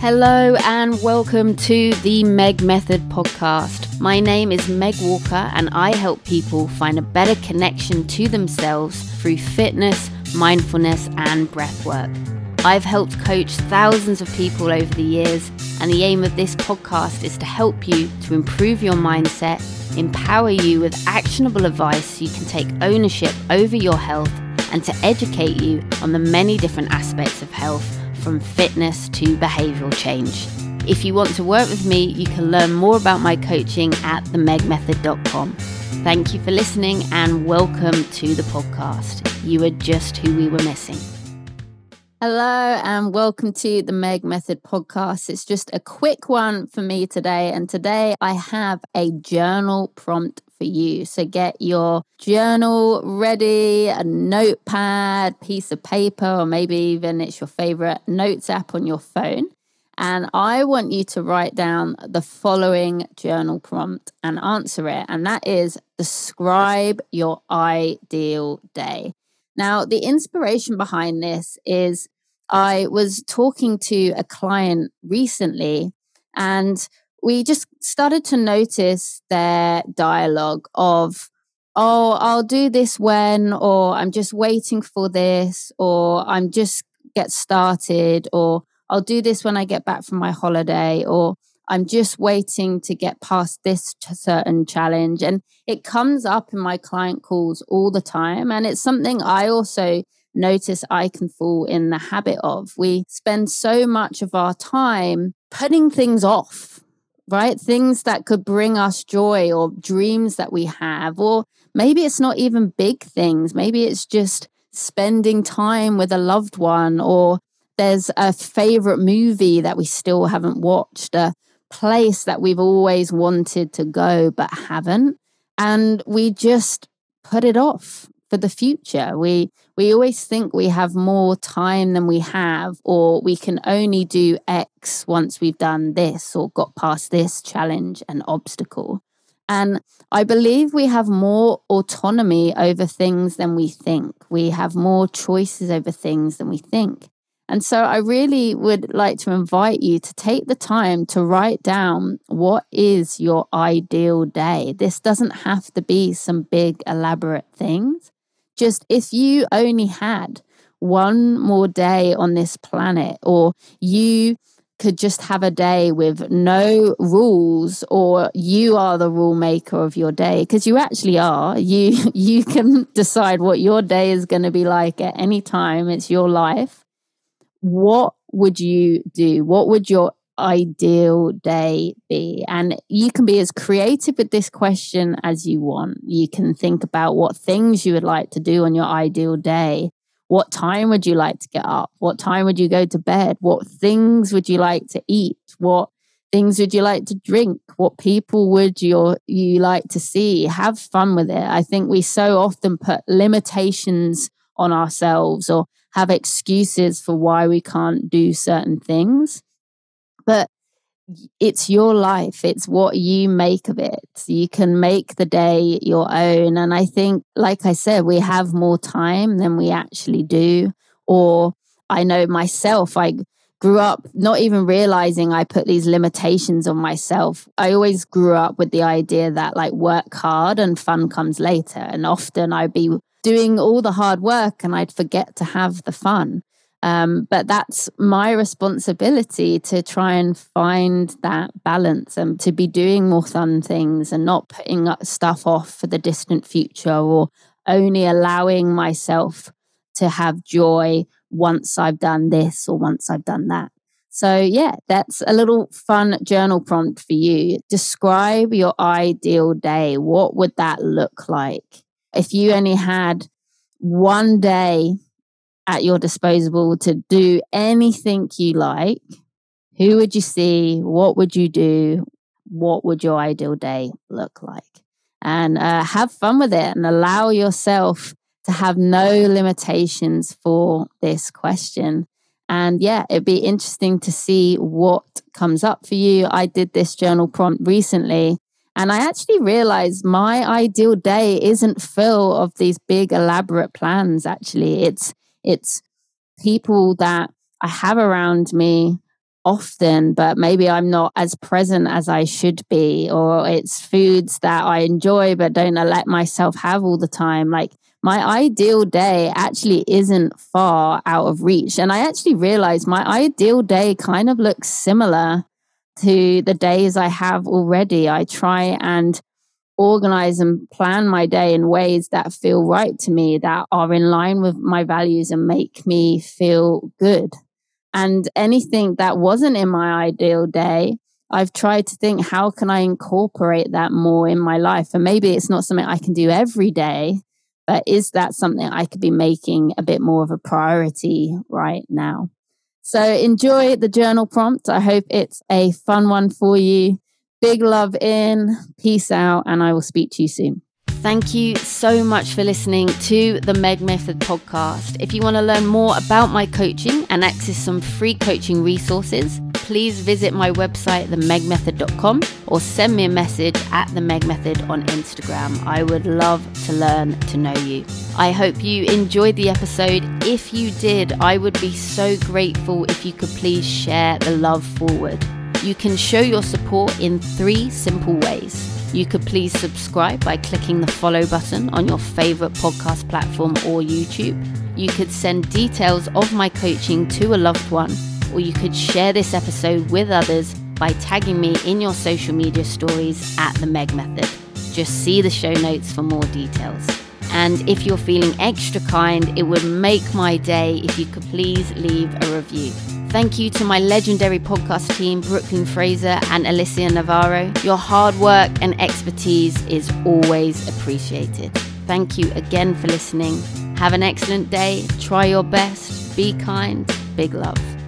Hello and welcome to the Meg Method podcast. My name is Meg Walker and I help people find a better connection to themselves through fitness, mindfulness, and breathwork. I've helped coach thousands of people over the years, and the aim of this podcast is to help you to improve your mindset, empower you with actionable advice so you can take ownership over your health, and to educate you on the many different aspects of health from fitness to behavioral change. If you want to work with me, you can learn more about my coaching at themegmethod.com. Thank you for listening and welcome to the podcast. You are just who we were missing. Hello and welcome to the Meg Method podcast. It's just a quick one for me today. And today I have a journal prompt for you. So get your journal ready, a notepad, piece of paper, or maybe even it's your favorite notes app on your phone. And I want you to write down the following journal prompt and answer it. And that is describe your ideal day. Now, the inspiration behind this is I was talking to a client recently and we just started to notice their dialogue of, oh, I'll do this when, or I'm just waiting for this, or I'm just get started, or I'll do this when I get back from my holiday, or I'm just waiting to get past this certain challenge. And it comes up in my client calls all the time. And it's something I also notice I can fall in the habit of. We spend so much of our time putting things off right? Things that could bring us joy or dreams that we have. Or maybe it's not even big things. Maybe it's just spending time with a loved one, or there's a favorite movie that we still haven't watched, place that we've always wanted to go but haven't. And we just put it off for the future. We we always think we have more time than we have or we can only do X once we've done this or got past this challenge and obstacle. And I believe we have more autonomy over things than we think. We have more choices over things than we think. And so I really would like to invite you to take the time to write down what is your ideal day. This doesn't have to be some big, elaborate things. Just if you only had one more day on this planet, or you could just have a day with no rules or you are the rule maker of your day because you actually are. You you can decide what your day is going to be like at any time. It's your life what would you do what would your ideal day be? And you can be as creative with this question as you want. You can think about what things you would like to do on your ideal day. What time would you like to get up? What time would you go to bed? What things would you like to eat? What things would you like to drink? What people would you you like to see? Have fun with it. I think we so often put limitations on ourselves or have excuses for why we can't do certain things but it's your life. It's what you make of it. You can make the day your own. And I think, like I said, we have more time than we actually do. Or I know myself, I grew up not even realizing I put these limitations on myself. I always grew up with the idea that like work hard and fun comes later. And often I'd be doing all the hard work and I'd forget to have the fun. Um, but that's my responsibility to try and find that balance and to be doing more fun things and not putting stuff off for the distant future or only allowing myself to have joy once I've done this or once I've done that. So, yeah, that's a little fun journal prompt for you. Describe your ideal day. What would that look like? If you only had one day at your disposal to do anything you like, who would you see? What would you do? What would your ideal day look like? And uh, have fun with it and allow yourself to have no limitations for this question. And yeah, it'd be interesting to see what comes up for you. I did this journal prompt recently and I actually realized my ideal day isn't full of these big elaborate plans actually. It's it's people that I have around me often, but maybe I'm not as present as I should be, or it's foods that I enjoy but don't let myself have all the time. Like my ideal day actually isn't far out of reach. And I actually realized my ideal day kind of looks similar to the days I have already. I try and organize and plan my day in ways that feel right to me, that are in line with my values and make me feel good. And anything that wasn't in my ideal day, I've tried to think, how can I incorporate that more in my life? And maybe it's not something I can do every day, but is that something I could be making a bit more of a priority right now? So enjoy the journal prompt. I hope it's a fun one for you. Big love in, peace out, and I will speak to you soon. Thank you so much for listening to the Meg Method podcast. If you want to learn more about my coaching and access some free coaching resources, please visit my website, themegmethod.com, or send me a message at themegmethod on Instagram. I would love to learn to know you. I hope you enjoyed the episode. If you did, I would be so grateful if you could please share the love forward. You can show your support in three simple ways. You could please subscribe by clicking the follow button on your favorite podcast platform or YouTube. You could send details of my coaching to a loved one, or you could share this episode with others by tagging me in your social media stories at the Meg Method. Just see the show notes for more details. And if you're feeling extra kind, it would make my day if you could please leave a review. Thank you to my legendary podcast team, Brooklyn Fraser and Alicia Navarro. Your hard work and expertise is always appreciated. Thank you again for listening. Have an excellent day. Try your best. Be kind. Big love.